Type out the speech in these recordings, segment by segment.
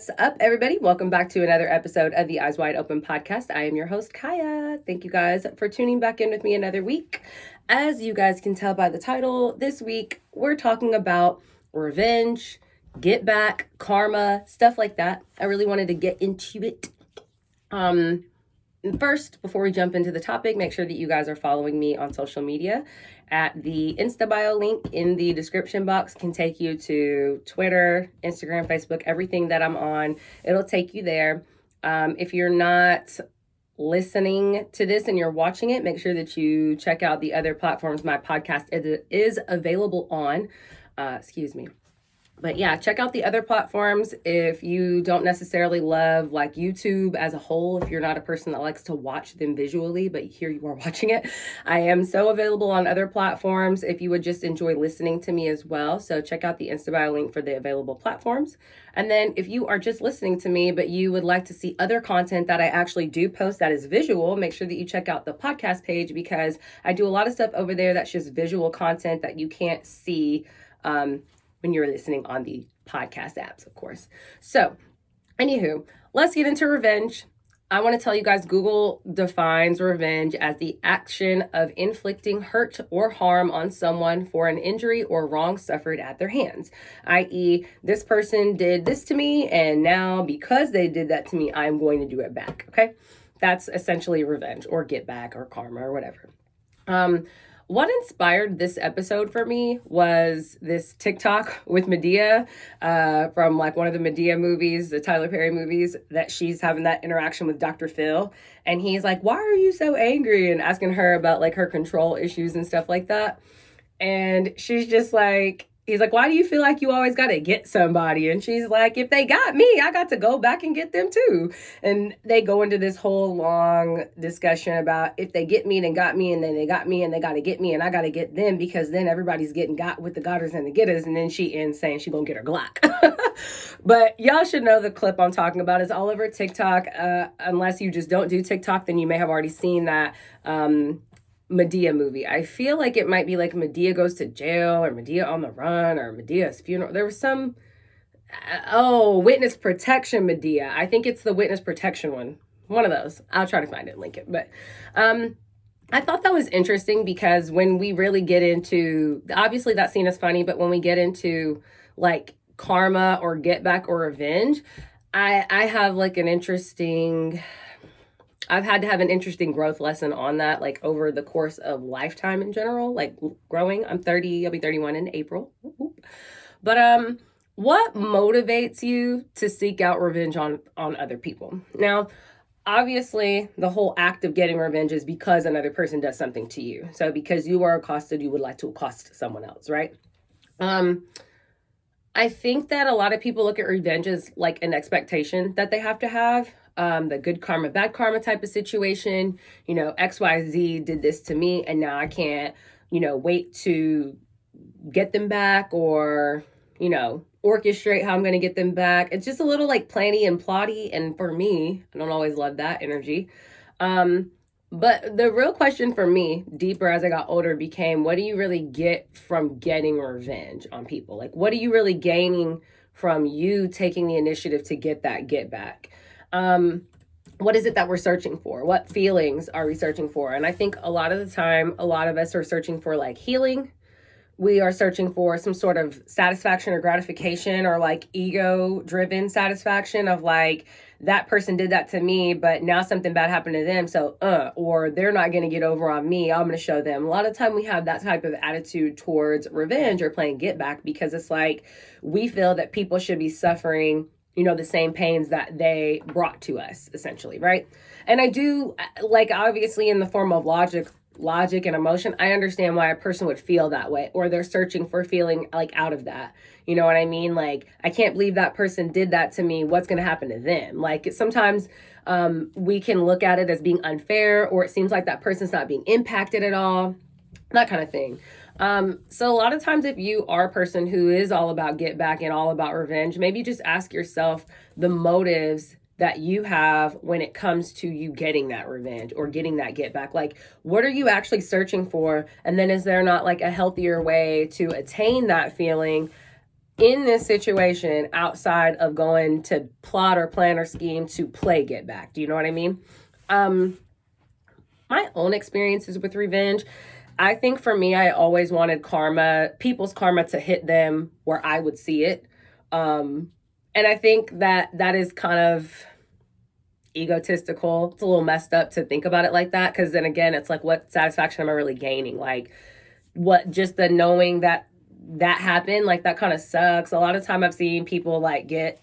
What's up, everybody? Welcome back to another episode of the Eyes Wide Open podcast. I am your host, Kaya. Thank you guys for tuning back in with me another week. As you guys can tell by the title, this week we're talking about revenge, get back, karma, stuff like that. I really wanted to get into it. Um, first, before we jump into the topic, make sure that you guys are following me on social media at the Insta bio link in the description box can take you to Twitter, Instagram, Facebook, everything that I'm on. It'll take you there. Um, if you're not listening to this and you're watching it, make sure that you check out the other platforms my podcast is available on. Uh, excuse me but yeah, check out the other platforms if you don't necessarily love like YouTube as a whole, if you're not a person that likes to watch them visually, but here you are watching it. I am so available on other platforms if you would just enjoy listening to me as well. So check out the InstaBio link for the available platforms. And then if you are just listening to me, but you would like to see other content that I actually do post that is visual, make sure that you check out the podcast page because I do a lot of stuff over there that's just visual content that you can't see. Um, when you're listening on the podcast apps, of course. So, anywho, let's get into revenge. I want to tell you guys Google defines revenge as the action of inflicting hurt or harm on someone for an injury or wrong suffered at their hands. I.e., this person did this to me, and now because they did that to me, I'm going to do it back. Okay? That's essentially revenge or get back or karma or whatever. Um, what inspired this episode for me was this TikTok with Madea uh, from like one of the Madea movies, the Tyler Perry movies, that she's having that interaction with Dr. Phil. And he's like, Why are you so angry? And asking her about like her control issues and stuff like that. And she's just like, he's like, Why do you feel like you always got to get somebody? And she's like, If they got me, I got to go back and get them too. And they go into this whole long discussion about if they get me, and got me, and then they got me, and they got to get me, and I got to get them because then everybody's getting got with the gotters and the getters. And then she ends saying she gonna get her Glock. but y'all should know the clip I'm talking about is all over TikTok. Uh, unless you just don't do TikTok, then you may have already seen that. Um, Madea movie. I feel like it might be like Madea goes to jail or Madea on the run or Madea's funeral. There was some uh, oh, witness protection Madea. I think it's the witness protection one. One of those. I'll try to find it and link it. But um I thought that was interesting because when we really get into obviously that scene is funny, but when we get into like karma or get back or revenge, I I have like an interesting I've had to have an interesting growth lesson on that, like over the course of lifetime in general, like growing. I'm 30, I'll be 31 in April. But um, what motivates you to seek out revenge on on other people? Now, obviously, the whole act of getting revenge is because another person does something to you. So because you are accosted, you would like to accost someone else, right? Um, I think that a lot of people look at revenge as like an expectation that they have to have um, the good karma, bad karma type of situation. You know, XYZ did this to me, and now I can't, you know, wait to get them back or, you know, orchestrate how I'm going to get them back. It's just a little like planny and plotty. And for me, I don't always love that energy. Um, but the real question for me, deeper as I got older, became what do you really get from getting revenge on people? Like, what are you really gaining from you taking the initiative to get that get back? Um, what is it that we're searching for? What feelings are we searching for? And I think a lot of the time, a lot of us are searching for like healing. We are searching for some sort of satisfaction or gratification or like ego driven satisfaction of like, that person did that to me, but now something bad happened to them. So, uh, or they're not going to get over on me. I'm going to show them. A lot of time we have that type of attitude towards revenge or playing get back because it's like we feel that people should be suffering you know the same pains that they brought to us essentially right? And i do like obviously in the form of logic logic and emotion i understand why a person would feel that way or they're searching for feeling like out of that. You know what i mean? Like i can't believe that person did that to me. What's going to happen to them? Like sometimes um, we can look at it as being unfair or it seems like that person's not being impacted at all that kind of thing um, so a lot of times if you are a person who is all about get back and all about revenge, maybe just ask yourself the motives that you have when it comes to you getting that revenge or getting that get back. Like, what are you actually searching for? And then is there not like a healthier way to attain that feeling in this situation outside of going to plot or plan or scheme to play get back. Do you know what I mean? Um, my own experiences with revenge. I think for me, I always wanted karma, people's karma to hit them where I would see it. Um, and I think that that is kind of egotistical. It's a little messed up to think about it like that. Cause then again, it's like, what satisfaction am I really gaining? Like, what just the knowing that that happened, like that kind of sucks. A lot of time I've seen people like get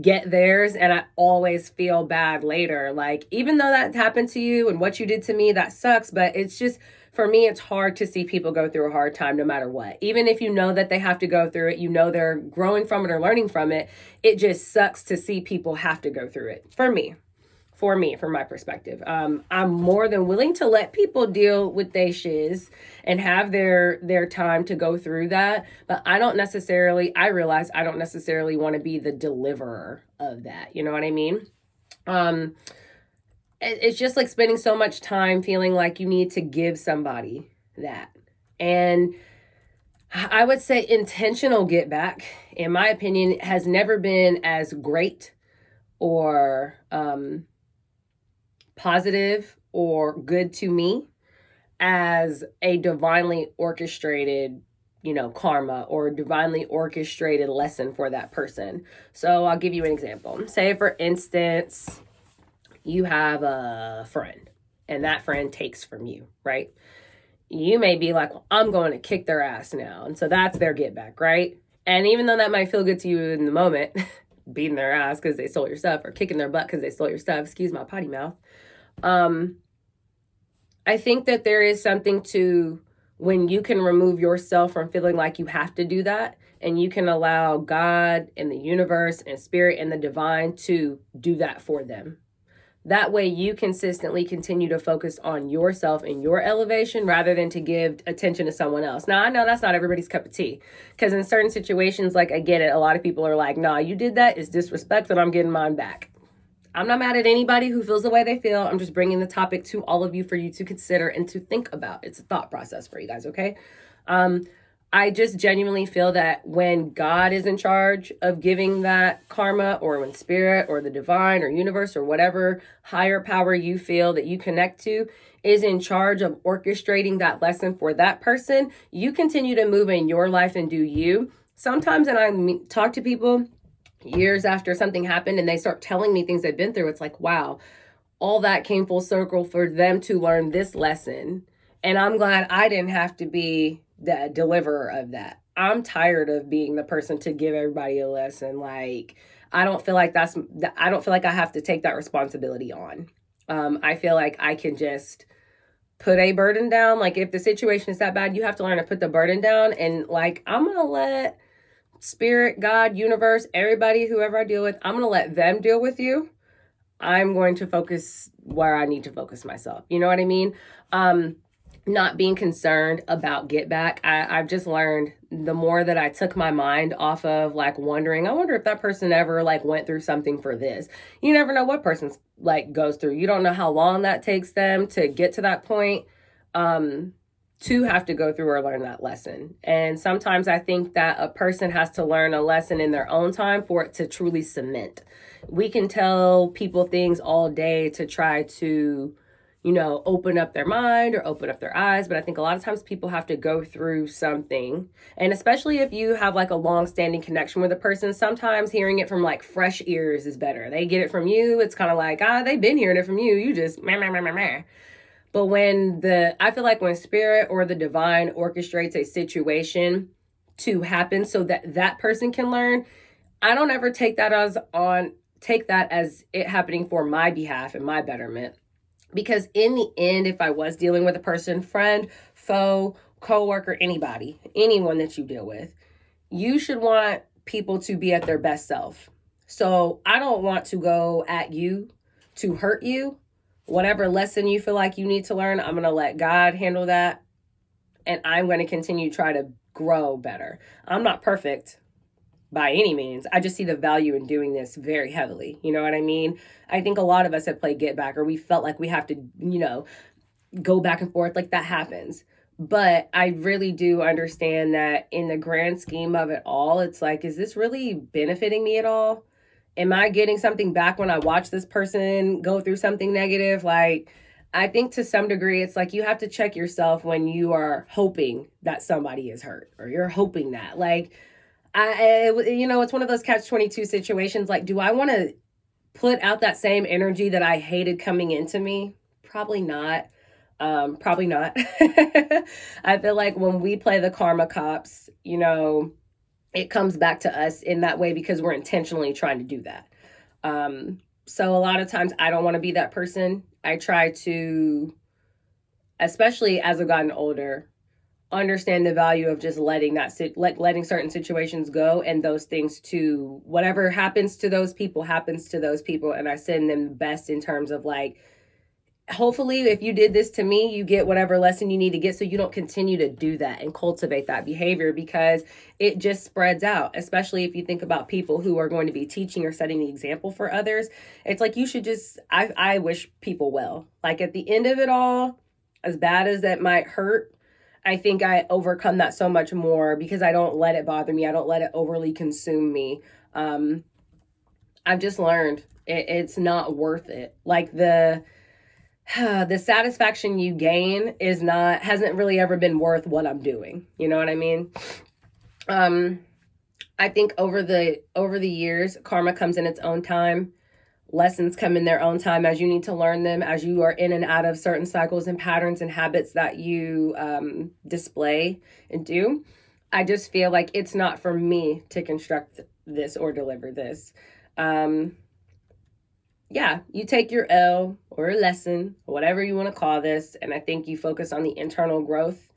get theirs and I always feel bad later. Like even though that happened to you and what you did to me, that sucks, but it's just for me it's hard to see people go through a hard time no matter what. Even if you know that they have to go through it, you know they're growing from it or learning from it, it just sucks to see people have to go through it. For me for me, from my perspective. Um, I'm more than willing to let people deal with their shiz and have their their time to go through that. But I don't necessarily. I realize I don't necessarily want to be the deliverer of that. You know what I mean? Um, it's just like spending so much time feeling like you need to give somebody that, and I would say intentional get back, in my opinion, has never been as great or um positive or good to me as a divinely orchestrated you know karma or divinely orchestrated lesson for that person. So i'll give you an example. Say for instance you have a friend and that friend takes from you right? You may be like well, i'm going to kick their ass now. And so that's their get back right? And even though that might feel good to you in the moment beating their ass because they stole your stuff or kicking their butt because they stole your stuff excuse my potty mouth um, I think that there is something to when you can remove yourself from feeling like you have to do that and you can allow God and the universe and spirit and the divine to do that for them. That way, you consistently continue to focus on yourself and your elevation rather than to give attention to someone else. Now, I know that's not everybody's cup of tea because in certain situations, like I get it, a lot of people are like, nah, you did that, it's disrespect, and I'm getting mine back. I'm not mad at anybody who feels the way they feel. I'm just bringing the topic to all of you for you to consider and to think about. It's a thought process for you guys, okay? Um, I just genuinely feel that when God is in charge of giving that karma, or when spirit, or the divine, or universe, or whatever higher power you feel that you connect to is in charge of orchestrating that lesson for that person, you continue to move in your life and do you. Sometimes, and I talk to people years after something happened and they start telling me things they've been through, it's like, wow, all that came full circle for them to learn this lesson. And I'm glad I didn't have to be the deliverer of that. I'm tired of being the person to give everybody a lesson. Like, I don't feel like that's, I don't feel like I have to take that responsibility on. Um, I feel like I can just put a burden down. Like, if the situation is that bad, you have to learn to put the burden down. And, like, I'm going to let spirit, God, universe, everybody, whoever I deal with, I'm going to let them deal with you. I'm going to focus where I need to focus myself. You know what I mean? Um, not being concerned about get back. I, I've just learned the more that I took my mind off of like wondering, I wonder if that person ever like went through something for this. You never know what person's like goes through. You don't know how long that takes them to get to that point. Um, to have to go through or learn that lesson. And sometimes I think that a person has to learn a lesson in their own time for it to truly cement. We can tell people things all day to try to, you know, open up their mind or open up their eyes, but I think a lot of times people have to go through something. And especially if you have like a long-standing connection with a person, sometimes hearing it from like fresh ears is better. They get it from you, it's kind of like, ah, they've been hearing it from you. You just meh, meh, meh, meh, meh. But when the, I feel like when spirit or the divine orchestrates a situation to happen so that that person can learn, I don't ever take that as on, take that as it happening for my behalf and my betterment. Because in the end, if I was dealing with a person, friend, foe, coworker, anybody, anyone that you deal with, you should want people to be at their best self. So I don't want to go at you to hurt you whatever lesson you feel like you need to learn, I'm going to let God handle that. And I'm going to continue to try to grow better. I'm not perfect by any means. I just see the value in doing this very heavily. You know what I mean? I think a lot of us have played get back or we felt like we have to, you know, go back and forth like that happens. but I really do understand that in the grand scheme of it all, it's like, is this really benefiting me at all? Am I getting something back when I watch this person go through something negative? Like, I think to some degree, it's like you have to check yourself when you are hoping that somebody is hurt or you're hoping that. Like, I, you know, it's one of those catch 22 situations. Like, do I want to put out that same energy that I hated coming into me? Probably not. Um, probably not. I feel like when we play the karma cops, you know, it comes back to us in that way because we're intentionally trying to do that. Um, so a lot of times I don't want to be that person. I try to, especially as I've gotten older, understand the value of just letting that sit, let, letting certain situations go and those things to whatever happens to those people happens to those people and I send them the best in terms of like hopefully if you did this to me you get whatever lesson you need to get so you don't continue to do that and cultivate that behavior because it just spreads out especially if you think about people who are going to be teaching or setting the example for others. It's like you should just i i wish people well. Like at the end of it all as bad as that might hurt i think i overcome that so much more because i don't let it bother me i don't let it overly consume me um i've just learned it, it's not worth it like the the satisfaction you gain is not hasn't really ever been worth what I'm doing. You know what I mean? Um I think over the over the years karma comes in its own time. Lessons come in their own time as you need to learn them, as you are in and out of certain cycles and patterns and habits that you um, display and do. I just feel like it's not for me to construct this or deliver this. Um, yeah, you take your L or a lesson, or whatever you want to call this, and I think you focus on the internal growth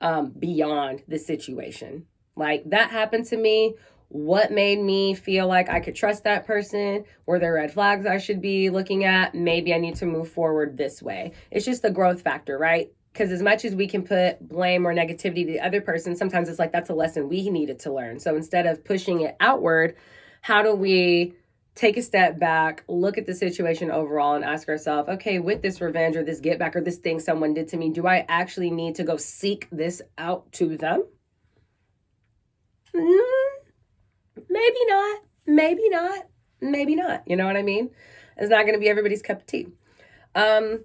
um, beyond the situation. Like that happened to me. What made me feel like I could trust that person? Were there red flags I should be looking at? Maybe I need to move forward this way. It's just the growth factor, right? Because as much as we can put blame or negativity to the other person, sometimes it's like that's a lesson we needed to learn. So instead of pushing it outward, how do we take a step back, look at the situation overall, and ask ourselves, okay, with this revenge or this get back or this thing someone did to me, do I actually need to go seek this out to them? Mm, maybe not. Maybe not. Maybe not. You know what I mean? It's not going to be everybody's cup of tea. Um,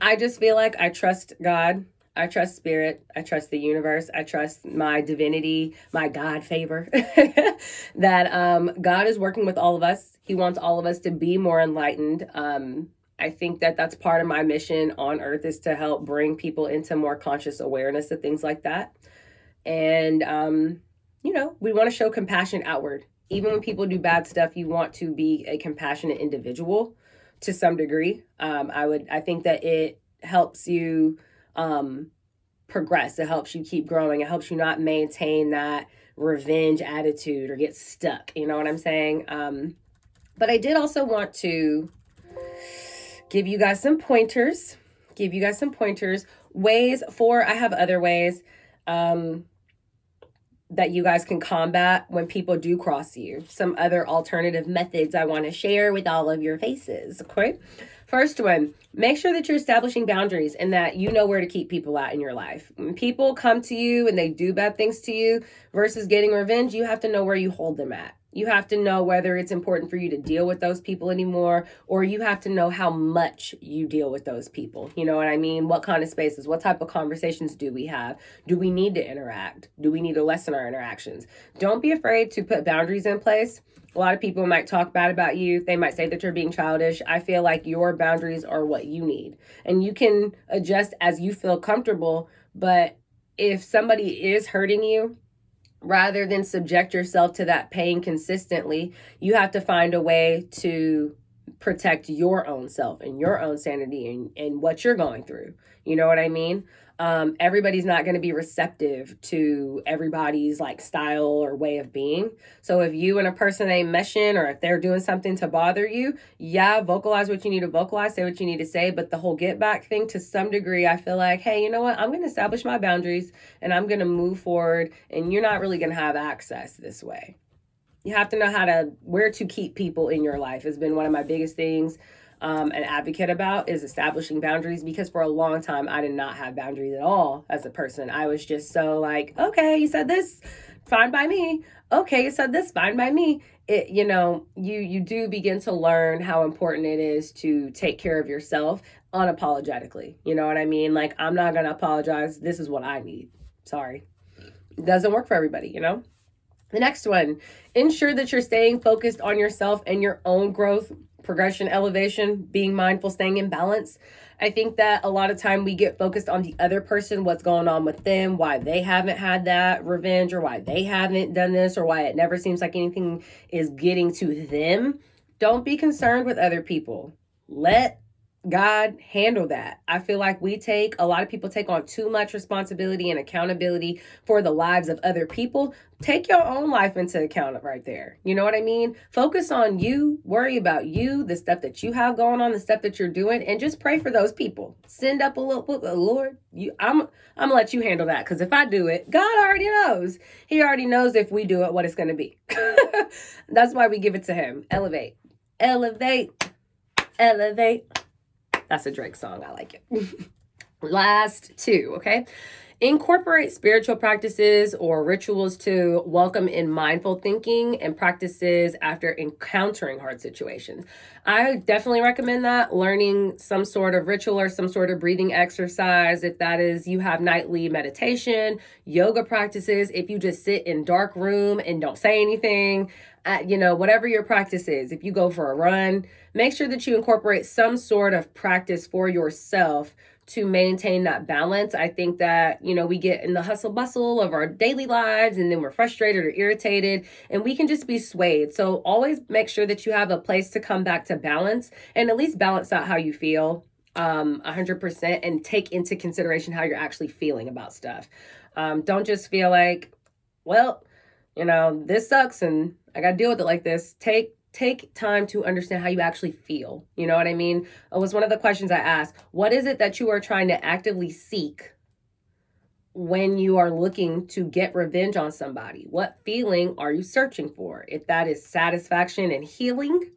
I just feel like I trust God I trust spirit. I trust the universe. I trust my divinity, my God favor. that um, God is working with all of us. He wants all of us to be more enlightened. Um, I think that that's part of my mission on earth is to help bring people into more conscious awareness of things like that. And, um, you know, we want to show compassion outward. Even when people do bad stuff, you want to be a compassionate individual to some degree. Um, I would, I think that it helps you um, progress. It helps you keep growing. It helps you not maintain that revenge attitude or get stuck. You know what I'm saying? Um, but I did also want to give you guys some pointers. Give you guys some pointers. Ways for, I have other ways um, that you guys can combat when people do cross you. Some other alternative methods I want to share with all of your faces. Okay. First one, make sure that you're establishing boundaries and that you know where to keep people at in your life. When people come to you and they do bad things to you versus getting revenge, you have to know where you hold them at. You have to know whether it's important for you to deal with those people anymore, or you have to know how much you deal with those people. You know what I mean? What kind of spaces, what type of conversations do we have? Do we need to interact? Do we need to lessen our interactions? Don't be afraid to put boundaries in place a lot of people might talk bad about you. They might say that you're being childish. I feel like your boundaries are what you need. And you can adjust as you feel comfortable. But if somebody is hurting you, rather than subject yourself to that pain consistently, you have to find a way to protect your own self and your own sanity and, and what you're going through. You know what I mean? Um, everybody's not going to be receptive to everybody's like style or way of being. So if you and a person ain't meshing or if they're doing something to bother you, yeah, vocalize what you need to vocalize, say what you need to say. But the whole get back thing, to some degree, I feel like, hey, you know what? I'm going to establish my boundaries and I'm going to move forward, and you're not really going to have access this way. You have to know how to where to keep people in your life has been one of my biggest things um, an advocate about is establishing boundaries because for a long time I did not have boundaries at all as a person. I was just so like, okay, you said this, fine by me. Okay, you said this, fine by me. It, you know, you you do begin to learn how important it is to take care of yourself unapologetically. You know what I mean? Like I'm not gonna apologize. This is what I need. Sorry, it doesn't work for everybody. You know. The next one, ensure that you're staying focused on yourself and your own growth progression, elevation, being mindful, staying in balance. I think that a lot of time we get focused on the other person, what's going on with them, why they haven't had that revenge, or why they haven't done this, or why it never seems like anything is getting to them. Don't be concerned with other people. Let God handle that. I feel like we take a lot of people take on too much responsibility and accountability for the lives of other people. Take your own life into account right there. You know what I mean? Focus on you, worry about you, the stuff that you have going on, the stuff that you're doing, and just pray for those people. Send up a little uh, Lord, you I'm I'm gonna let you handle that because if I do it, God already knows. He already knows if we do it what it's gonna be. That's why we give it to him. Elevate. Elevate. Elevate. That's a Drake song. I like it. Last two, okay? Incorporate spiritual practices or rituals to welcome in mindful thinking and practices after encountering hard situations. I definitely recommend that. Learning some sort of ritual or some sort of breathing exercise. If that is, you have nightly meditation, yoga practices. If you just sit in dark room and don't say anything, uh, you know, whatever your practice is. If you go for a run, make sure that you incorporate some sort of practice for yourself to maintain that balance. I think that, you know, we get in the hustle bustle of our daily lives and then we're frustrated or irritated and we can just be swayed. So always make sure that you have a place to come back to balance and at least balance out how you feel um 100% and take into consideration how you're actually feeling about stuff. Um don't just feel like, well, you know, this sucks and I got to deal with it like this. Take take time to understand how you actually feel. You know what I mean? It was one of the questions I asked. What is it that you are trying to actively seek when you are looking to get revenge on somebody? What feeling are you searching for? If that is satisfaction and healing,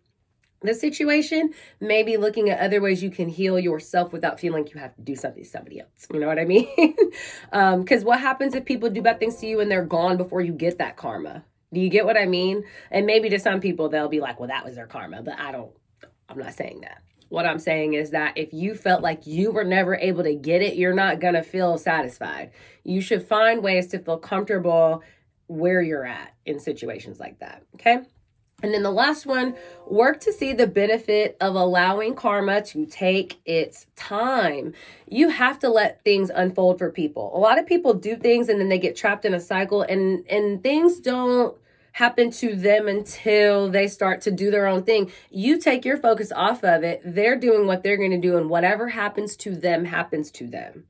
the situation, maybe looking at other ways you can heal yourself without feeling like you have to do something to somebody else. You know what I mean? Because um, what happens if people do bad things to you and they're gone before you get that karma? Do you get what I mean? And maybe to some people, they'll be like, well, that was their karma, but I don't, I'm not saying that. What I'm saying is that if you felt like you were never able to get it, you're not going to feel satisfied. You should find ways to feel comfortable where you're at in situations like that. Okay. And then the last one, work to see the benefit of allowing karma to take its time. You have to let things unfold for people. A lot of people do things and then they get trapped in a cycle and and things don't happen to them until they start to do their own thing. You take your focus off of it. They're doing what they're going to do and whatever happens to them happens to them.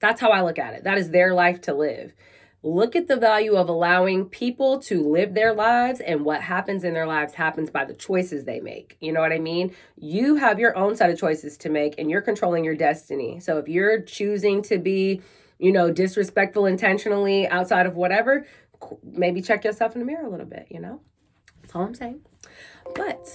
That's how I look at it. That is their life to live look at the value of allowing people to live their lives and what happens in their lives happens by the choices they make. You know what I mean? You have your own set of choices to make and you're controlling your destiny. So if you're choosing to be, you know, disrespectful intentionally outside of whatever, maybe check yourself in the mirror a little bit, you know? That's all I'm saying. But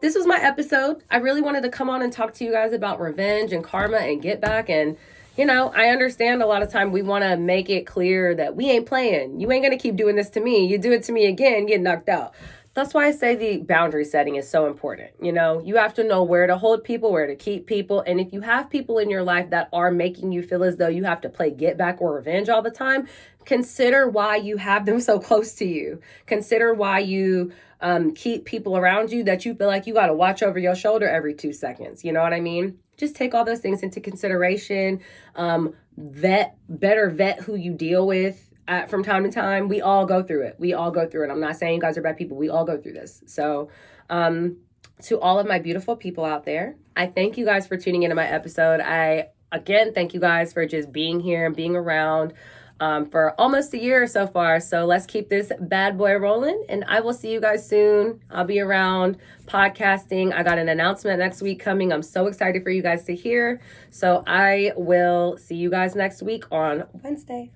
this was my episode. I really wanted to come on and talk to you guys about revenge and karma and get back and you know, I understand a lot of time we want to make it clear that we ain't playing. You ain't going to keep doing this to me. You do it to me again, get knocked out. That's why I say the boundary setting is so important. You know, you have to know where to hold people, where to keep people. And if you have people in your life that are making you feel as though you have to play get back or revenge all the time, consider why you have them so close to you. Consider why you um, keep people around you that you feel like you got to watch over your shoulder every two seconds. You know what I mean? just take all those things into consideration. Um, vet, better vet who you deal with at, from time to time. We all go through it. We all go through it. I'm not saying you guys are bad people. We all go through this. So, um, to all of my beautiful people out there, I thank you guys for tuning into my episode. I again thank you guys for just being here and being around um, for almost a year so far. So let's keep this bad boy rolling. And I will see you guys soon. I'll be around podcasting. I got an announcement next week coming. I'm so excited for you guys to hear. So I will see you guys next week on Wednesday.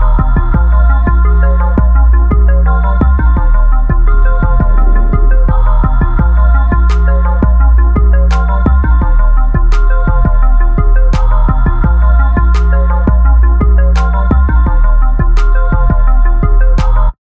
Bye.